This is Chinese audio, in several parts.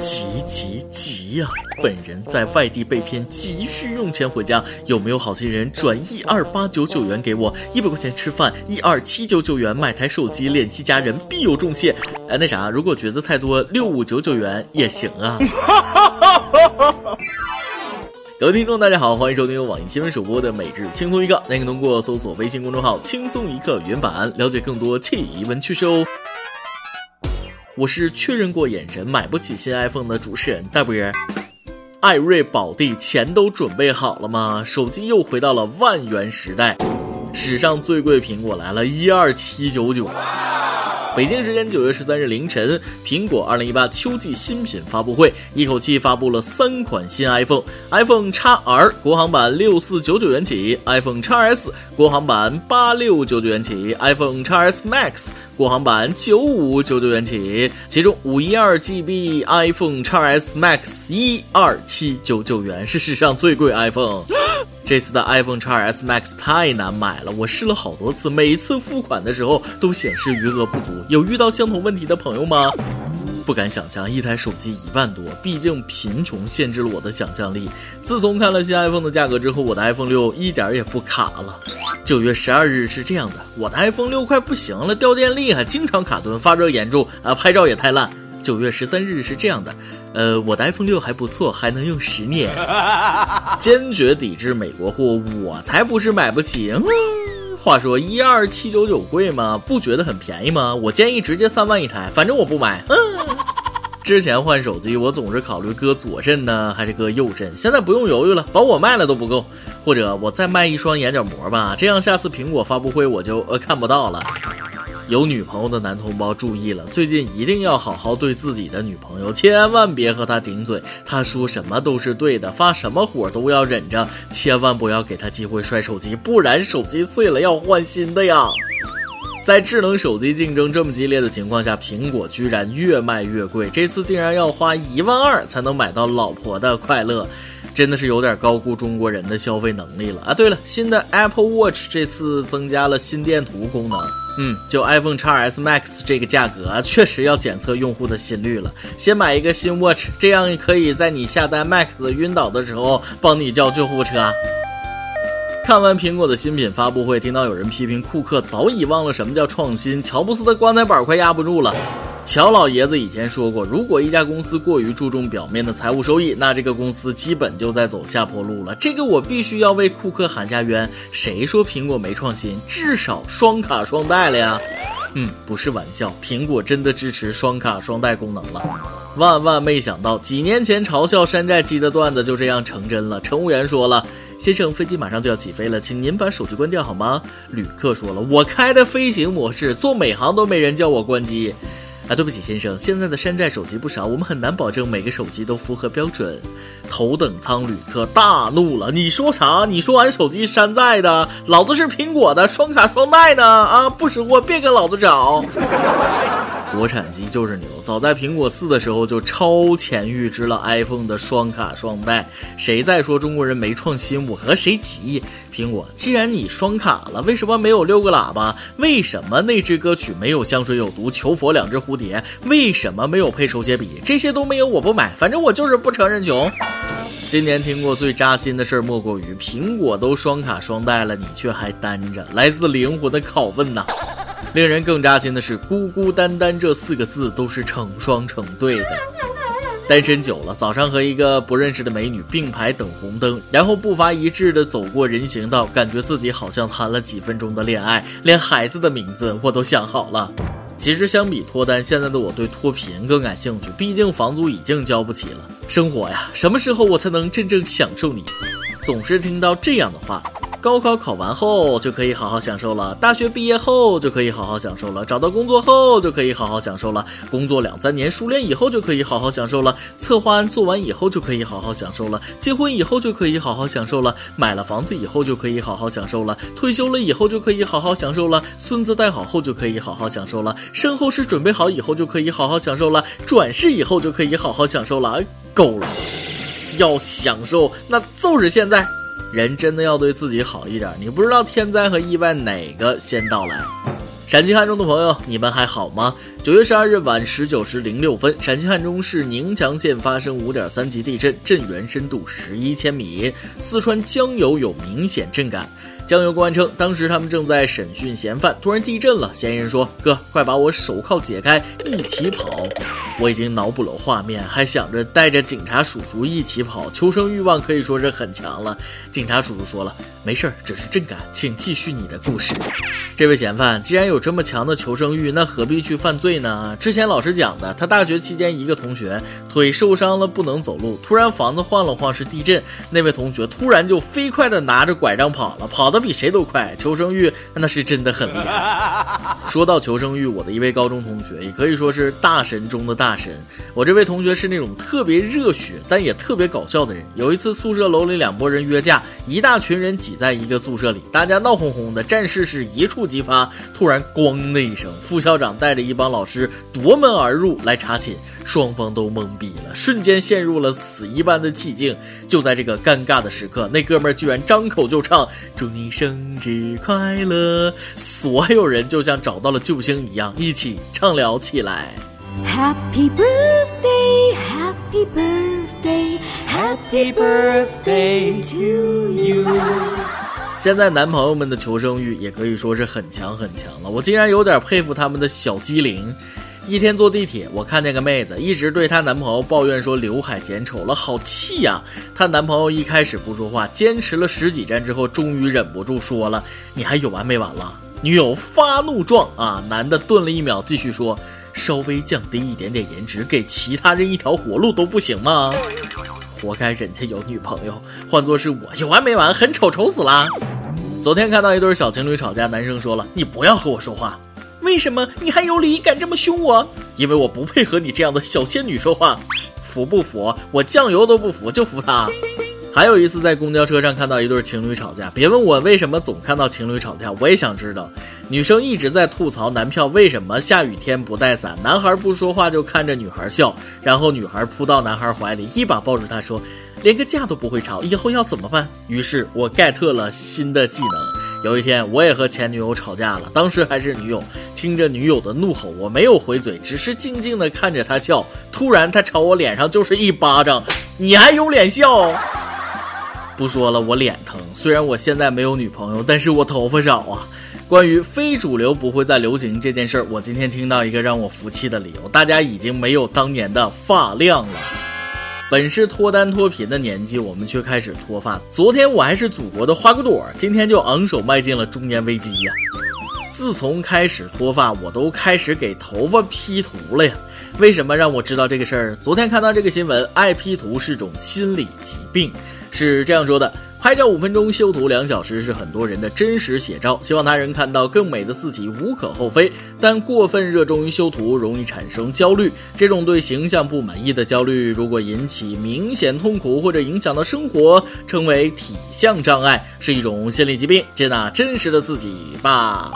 急急急呀！本人在外地被骗，急需用钱回家，有没有好心人转一二八九九元给我？一百块钱吃饭，一二七九九元买台手机联系家人，必有重谢。哎，那啥，如果觉得太多，六五九九元也行啊。各位听众，大家好，欢迎收听由网易新闻首播的《每日轻松一刻》，您可以通过搜索微信公众号“轻松一刻”原版了解更多奇闻趣事哦。我是确认过眼神买不起新 iPhone 的主持人大波。艾瑞宝弟，钱都准备好了吗？手机又回到了万元时代，史上最贵苹果来了，一二七九九。北京时间九月十三日凌晨，苹果二零一八秋季新品发布会一口气发布了三款新 iPhone：iPhone XR 国行版六四九九元起，iPhone XS 国行版八六九九元起，iPhone XS Max 国行版九五九九元起。其中五一二 GB iPhone XS Max 一二七九九元是史上最贵 iPhone。这次的 iPhone XS Max 太难买了，我试了好多次，每次付款的时候都显示余额不足。有遇到相同问题的朋友吗？不敢想象，一台手机一万多，毕竟贫穷限制了我的想象力。自从看了新 iPhone 的价格之后，我的 iPhone 六一点也不卡了。九月十二日是这样的，我的 iPhone 六快不行了，掉电厉害，经常卡顿，发热严重，啊，拍照也太烂。九月十三日是这样的，呃，我的 iPhone 六还不错，还能用十年。坚决抵制美国货，我才不是买不起。嗯，话说一二七九九贵吗？不觉得很便宜吗？我建议直接三万一台，反正我不买。嗯，之前换手机我总是考虑搁左肾呢，还是搁右肾，现在不用犹豫了，把我卖了都不够。或者我再卖一双眼角膜吧，这样下次苹果发布会我就呃看不到了。有女朋友的男同胞注意了，最近一定要好好对自己的女朋友，千万别和她顶嘴，她说什么都是对的，发什么火都要忍着，千万不要给她机会摔手机，不然手机碎了要换新的呀。在智能手机竞争这么激烈的情况下，苹果居然越卖越贵，这次竟然要花一万二才能买到老婆的快乐。真的是有点高估中国人的消费能力了啊！对了，新的 Apple Watch 这次增加了心电图功能。嗯，就 iPhone XS Max 这个价格，确实要检测用户的心率了。先买一个新 Watch，这样可以在你下单 Max 晕倒的时候帮你叫救护车。看完苹果的新品发布会，听到有人批评库克早已忘了什么叫创新，乔布斯的棺材板快压不住了。乔老爷子以前说过，如果一家公司过于注重表面的财务收益，那这个公司基本就在走下坡路了。这个我必须要为库克喊下冤。谁说苹果没创新？至少双卡双待了呀。嗯，不是玩笑，苹果真的支持双卡双待功能了。万万没想到，几年前嘲笑山寨机的段子就这样成真了。乘务员说了：“先生，飞机马上就要起飞了，请您把手机关掉好吗？”旅客说了：“我开的飞行模式，做美航都没人叫我关机。”啊，对不起，先生，现在的山寨手机不少，我们很难保证每个手机都符合标准。头等舱旅客大怒了，你说啥？你说俺手机山寨的，老子是苹果的，双卡双待呢？啊，不识货，别跟老子找。国产机就是牛，早在苹果四的时候就超前预知了 iPhone 的双卡双待。谁再说中国人没创新，我和谁急？苹果，既然你双卡了，为什么没有六个喇叭？为什么那支歌曲没有香水有毒？求佛两只蝴蝶？为什么没有配手写笔？这些都没有，我不买，反正我就是不承认穷。今年听过最扎心的事儿，莫过于苹果都双卡双待了，你却还单着。来自灵魂的拷问呐！令人更扎心的是，孤孤单单这四个字都是成双成对的。单身久了，早上和一个不认识的美女并排等红灯，然后步伐一致的走过人行道，感觉自己好像谈了几分钟的恋爱，连孩子的名字我都想好了。其实相比脱单，现在的我对脱贫更感兴趣，毕竟房租已经交不起了。生活呀，什么时候我才能真正享受你？总是听到这样的话。高考考完后就可以好好享受了，大学毕业后就可以好好享受了，找到工作后就可以好好享受了，工作两三年熟练以后就可以好好享受了，策划案做完以后就可以好好享受了，结婚以后就可以好好享受了，买了房子以后就可以好好享受了，退休了以后就可以好好享受了，孙子带好后就可以好好享受了，身后事准备好以后就可以好好享受了，转世以后就可以好好享受了，够了，要享受那就是现在。人真的要对自己好一点，你不知道天灾和意外哪个先到来。陕西汉中的朋友，你们还好吗？九月十二日晚十九时零六分，陕西汉中市宁强县发生五点三级地震，震源深度十一千米，四川江油有明显震感。江油公安称，当时他们正在审讯嫌犯，突然地震了。嫌疑人说：“哥，快把我手铐解开，一起跑。”我已经脑补了画面，还想着带着警察叔叔一起跑，求生欲望可以说是很强了。警察叔叔说了：“没事儿，只是震感，请继续你的故事。”这位嫌犯既然有这么强的求生欲，那何必去犯罪呢？之前老师讲的，他大学期间一个同学腿受伤了，不能走路，突然房子晃了晃，是地震，那位同学突然就飞快的拿着拐杖跑了，跑到比谁都快，求生欲那是真的很厉害。说到求生欲，我的一位高中同学也可以说是大神中的大神。我这位同学是那种特别热血，但也特别搞笑的人。有一次宿舍楼里两拨人约架，一大群人挤在一个宿舍里，大家闹哄哄的，战事是一触即发。突然“咣”的一声，副校长带着一帮老师夺门而入来查寝，双方都懵逼了，瞬间陷入了死一般的寂静。就在这个尴尬的时刻，那哥们儿居然张口就唱：“祝你。”生日快乐！所有人就像找到了救星一样，一起畅聊起来。Happy birthday, Happy birthday, Happy birthday to you。现在男朋友们的求生欲也可以说是很强很强了，我竟然有点佩服他们的小机灵。一天坐地铁，我看见个妹子一直对她男朋友抱怨说刘海剪丑了，好气呀！她男朋友一开始不说话，坚持了十几站之后，终于忍不住说了：“你还有完没完了？”女友发怒状啊！男的顿了一秒，继续说：“稍微降低一点点颜值，给其他人一条活路都不行吗？活该人家有女朋友，换做是我，有完没完？很丑，丑死了！”昨天看到一对小情侣吵架，男生说了：“你不要和我说话。”为什么你还有理敢这么凶我？因为我不配和你这样的小仙女说话，服不服？我酱油都不服，就服他。还有一次在公交车上看到一对情侣吵架，别问我为什么总看到情侣吵架，我也想知道。女生一直在吐槽男票为什么下雨天不带伞，男孩不说话就看着女孩笑，然后女孩扑到男孩怀里，一把抱住他说：“连个架都不会吵，以后要怎么办？”于是我 get 了新的技能。有一天，我也和前女友吵架了，当时还是女友。听着女友的怒吼，我没有回嘴，只是静静的看着她笑。突然，她朝我脸上就是一巴掌，你还有脸笑？不说了，我脸疼。虽然我现在没有女朋友，但是我头发少啊。关于非主流不会再流行这件事儿，我今天听到一个让我服气的理由：大家已经没有当年的发量了。本是脱单脱贫的年纪，我们却开始脱发。昨天我还是祖国的花骨朵，今天就昂首迈进了中年危机呀！自从开始脱发，我都开始给头发 P 图了呀。为什么让我知道这个事儿？昨天看到这个新闻，爱 P 图是种心理疾病，是这样说的。拍照五分钟，修图两小时，是很多人的真实写照。希望他人看到更美的自己，无可厚非。但过分热衷于修图，容易产生焦虑。这种对形象不满意的焦虑，如果引起明显痛苦或者影响到生活，称为体相障碍，是一种心理疾病。接纳真实的自己吧。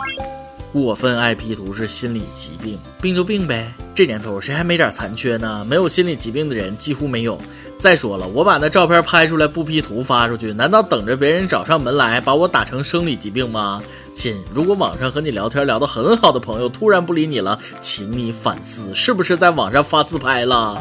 过分爱 P 图是心理疾病，病就病呗。这年头谁还没点残缺呢？没有心理疾病的人几乎没有。再说了，我把那照片拍出来不 P 图发出去，难道等着别人找上门来把我打成生理疾病吗？亲，如果网上和你聊天聊得很好的朋友突然不理你了，请你反思是不是在网上发自拍了。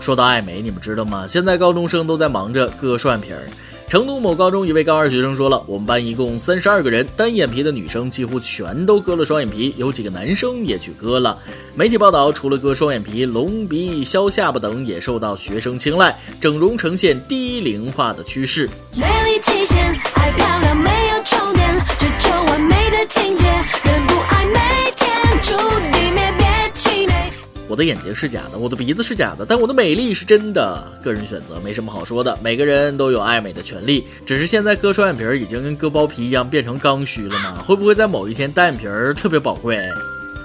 说到爱美，你们知道吗？现在高中生都在忙着割双眼皮儿。成都某高中一位高二学生说了：“我们班一共三十二个人，单眼皮的女生几乎全都割了双眼皮，有几个男生也去割了。”媒体报道，除了割双眼皮，隆鼻、削下巴等也受到学生青睐，整容呈现低龄化的趋势。美丽极限，爱漂亮没有终点，追求完美的境界，我的眼睛是假的，我的鼻子是假的，但我的美丽是真的。个人选择没什么好说的，每个人都有爱美的权利。只是现在割双眼皮儿已经跟割包皮一样变成刚需了吗？会不会在某一天单眼皮儿特别宝贵？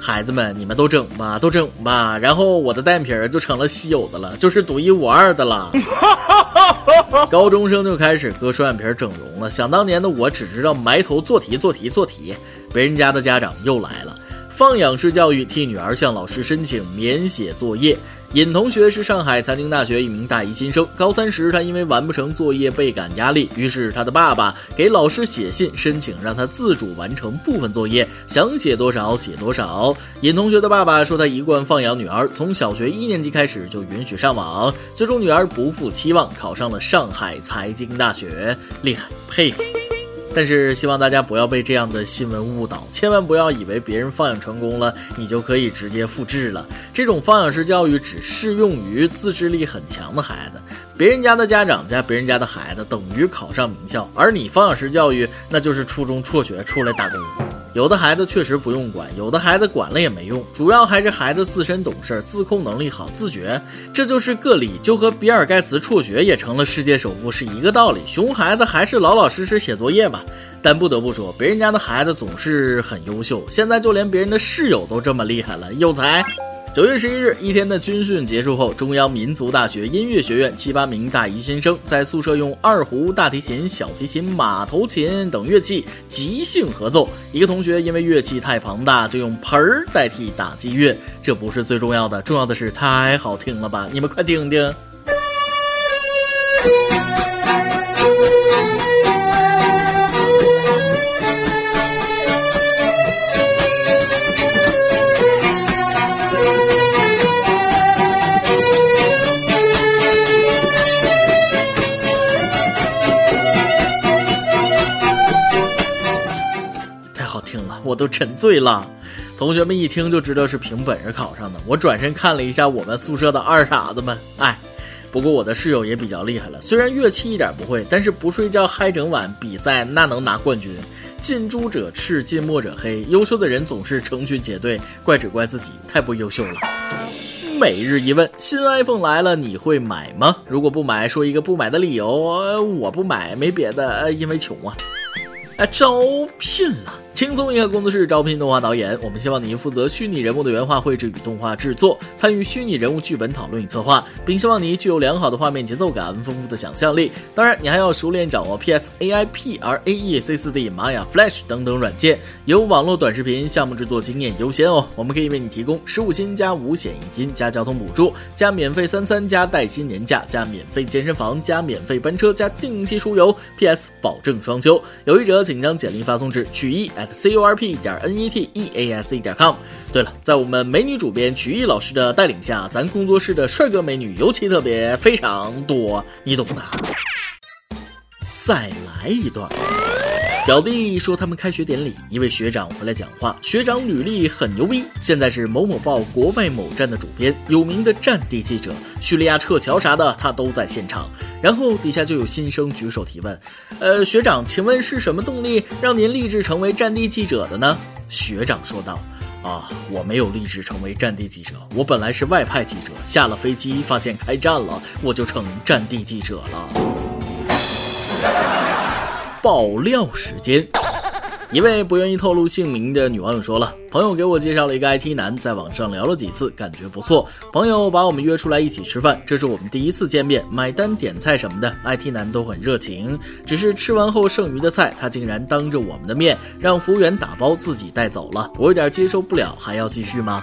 孩子们，你们都整吧，都整吧，然后我的单眼皮儿就成了稀有的了，就是独一无二的了。高中生就开始割双眼皮儿整容了。想当年的我只知道埋头做题做题做题，别人家的家长又来了。放养式教育替女儿向老师申请免写作业。尹同学是上海财经大学一名大一新生，高三时他因为完不成作业倍感压力，于是他的爸爸给老师写信申请让他自主完成部分作业，想写多少写多少。尹同学的爸爸说他一贯放养女儿，从小学一年级开始就允许上网，最终女儿不负期望考上了上海财经大学，厉害，佩服。但是希望大家不要被这样的新闻误导，千万不要以为别人放养成功了，你就可以直接复制了。这种放养式教育只适用于自制力很强的孩子，别人家的家长加别人家的孩子等于考上名校，而你放养式教育那就是初中辍学出来打工。有的孩子确实不用管，有的孩子管了也没用，主要还是孩子自身懂事，自控能力好，自觉。这就是个例，就和比尔盖茨辍学也成了世界首富是一个道理。熊孩子还是老老实实写作业吧。但不得不说，别人家的孩子总是很优秀，现在就连别人的室友都这么厉害了，有才。九月十一日，一天的军训结束后，中央民族大学音乐学院七八名大一新生在宿舍用二胡、大提琴、小提琴、马头琴等乐器即兴合奏。一个同学因为乐器太庞大，就用盆儿代替打击乐。这不是最重要的，重要的是太好听了吧？你们快听听。我都沉醉了，同学们一听就知道是凭本事考上的。我转身看了一下我们宿舍的二傻子们，哎，不过我的室友也比较厉害了，虽然乐器一点不会，但是不睡觉嗨整晚，比赛那能拿冠军。近朱者赤，近墨者黑，优秀的人总是成群结队，怪只怪自己太不优秀了。每日一问：新 iPhone 来了，你会买吗？如果不买，说一个不买的理由。呃我不买，没别的，呃因为穷啊。哎，招聘了。轻松一刻工作室招聘动画导演，我们希望您负责虚拟人物的原画绘制与动画制作，参与虚拟人物剧本讨论与策划，并希望你具有良好的画面节奏感、丰富的想象力。当然，你还要熟练掌握 PS、AI、PRAE、C4D、玛雅、Flash 等等软件，有网络短视频项目制作经验优先哦。我们可以为你提供十五薪加五险一金加交通补助加免费三餐加带薪年假加免费健身房加免费班车加定期出游。PS 保证双休，有意者请将简历发送至曲艺。C u r p 点 n e t e a s e 点 com。对了，在我们美女主编曲艺老师的带领下，咱工作室的帅哥美女尤其特别，非常多，你懂的。再来一段。表弟说他们开学典礼，一位学长回来讲话，学长履历很牛逼，现在是某某报国外某站的主编，有名的战地记者，叙利亚撤侨啥的他都在现场。然后底下就有新生举手提问，呃，学长，请问是什么动力让您立志成为战地记者的呢？学长说道，啊，我没有立志成为战地记者，我本来是外派记者，下了飞机发现开战了，我就成战地记者了。爆料时间，一位不愿意透露姓名的女网友说了：“朋友给我介绍了一个 IT 男，在网上聊了几次，感觉不错。朋友把我们约出来一起吃饭，这是我们第一次见面，买单点菜什么的，IT 男都很热情。只是吃完后剩余的菜，他竟然当着我们的面让服务员打包自己带走了，我有点接受不了，还要继续吗？”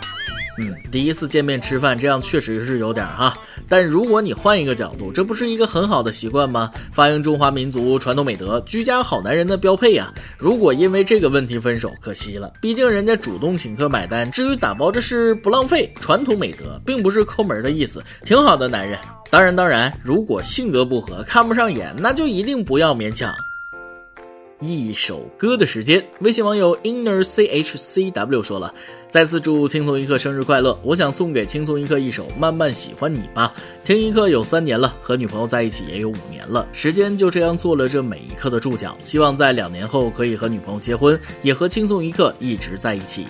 嗯，第一次见面吃饭，这样确实是有点哈。但如果你换一个角度，这不是一个很好的习惯吗？发扬中华民族传统美德，居家好男人的标配呀。如果因为这个问题分手，可惜了。毕竟人家主动请客买单，至于打包，这是不浪费，传统美德，并不是抠门的意思，挺好的男人。当然，当然，如果性格不合，看不上眼，那就一定不要勉强。一首歌的时间，微信网友 inner chcw 说了，再次祝轻松一刻生日快乐！我想送给轻松一刻一首《慢慢喜欢你吧》。听一刻有三年了，和女朋友在一起也有五年了，时间就这样做了这每一刻的注脚。希望在两年后可以和女朋友结婚，也和轻松一刻一直在一起。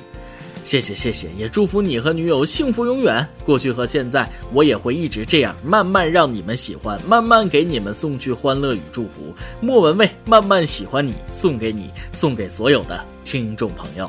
谢谢谢谢，也祝福你和女友幸福永远。过去和现在，我也会一直这样，慢慢让你们喜欢，慢慢给你们送去欢乐与祝福。莫文蔚，慢慢喜欢你，送给你，送给所有的听众朋友。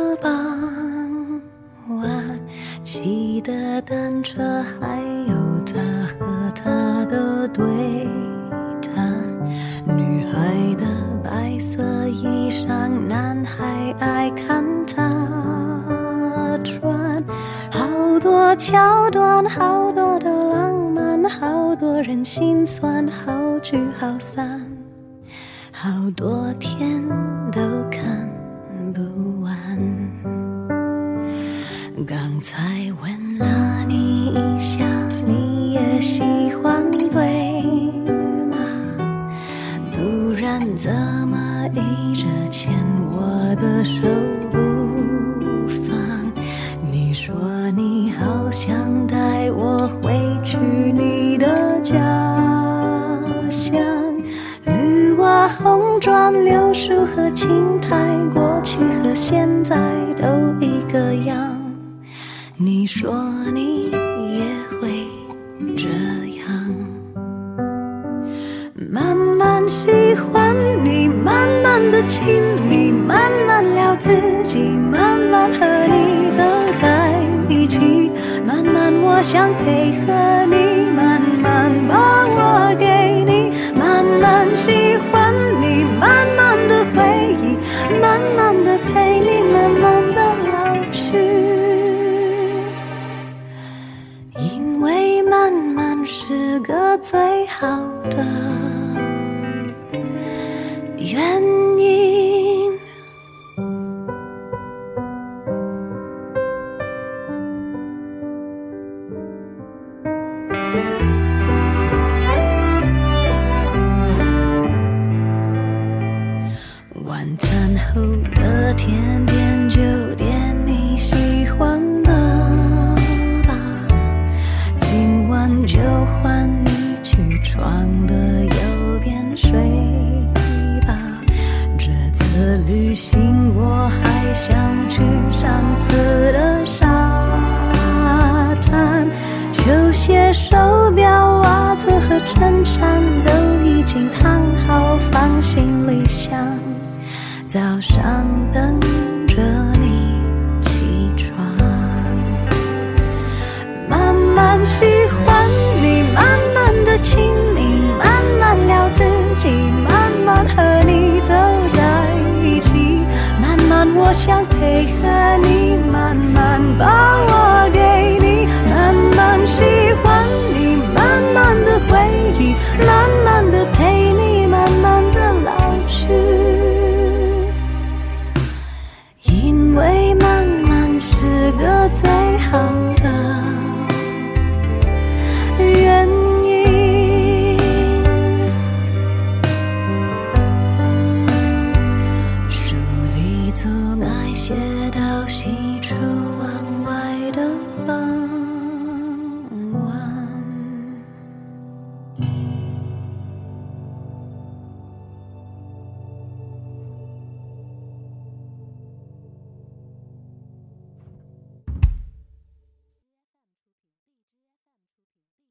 骑的单车，还有他和他的对谈。女孩的白色衣裳，男孩爱看她穿。好多桥段，好多的浪漫，好多人心酸，好聚好散。好多天着牵我的手不放？你说你好想带我回去你的家乡，绿瓦。红砖柳树和青苔，过去和现在都一个样。你说你也会这样，慢慢喜，的亲密，慢慢聊自己，慢慢和你走在一起，慢慢我想陪早上等着你起床慢慢喜欢你慢慢的亲密慢慢聊自己慢慢和你走在一起慢慢我想配合你慢慢把我给你慢慢喜欢你慢慢的回忆慢慢的陪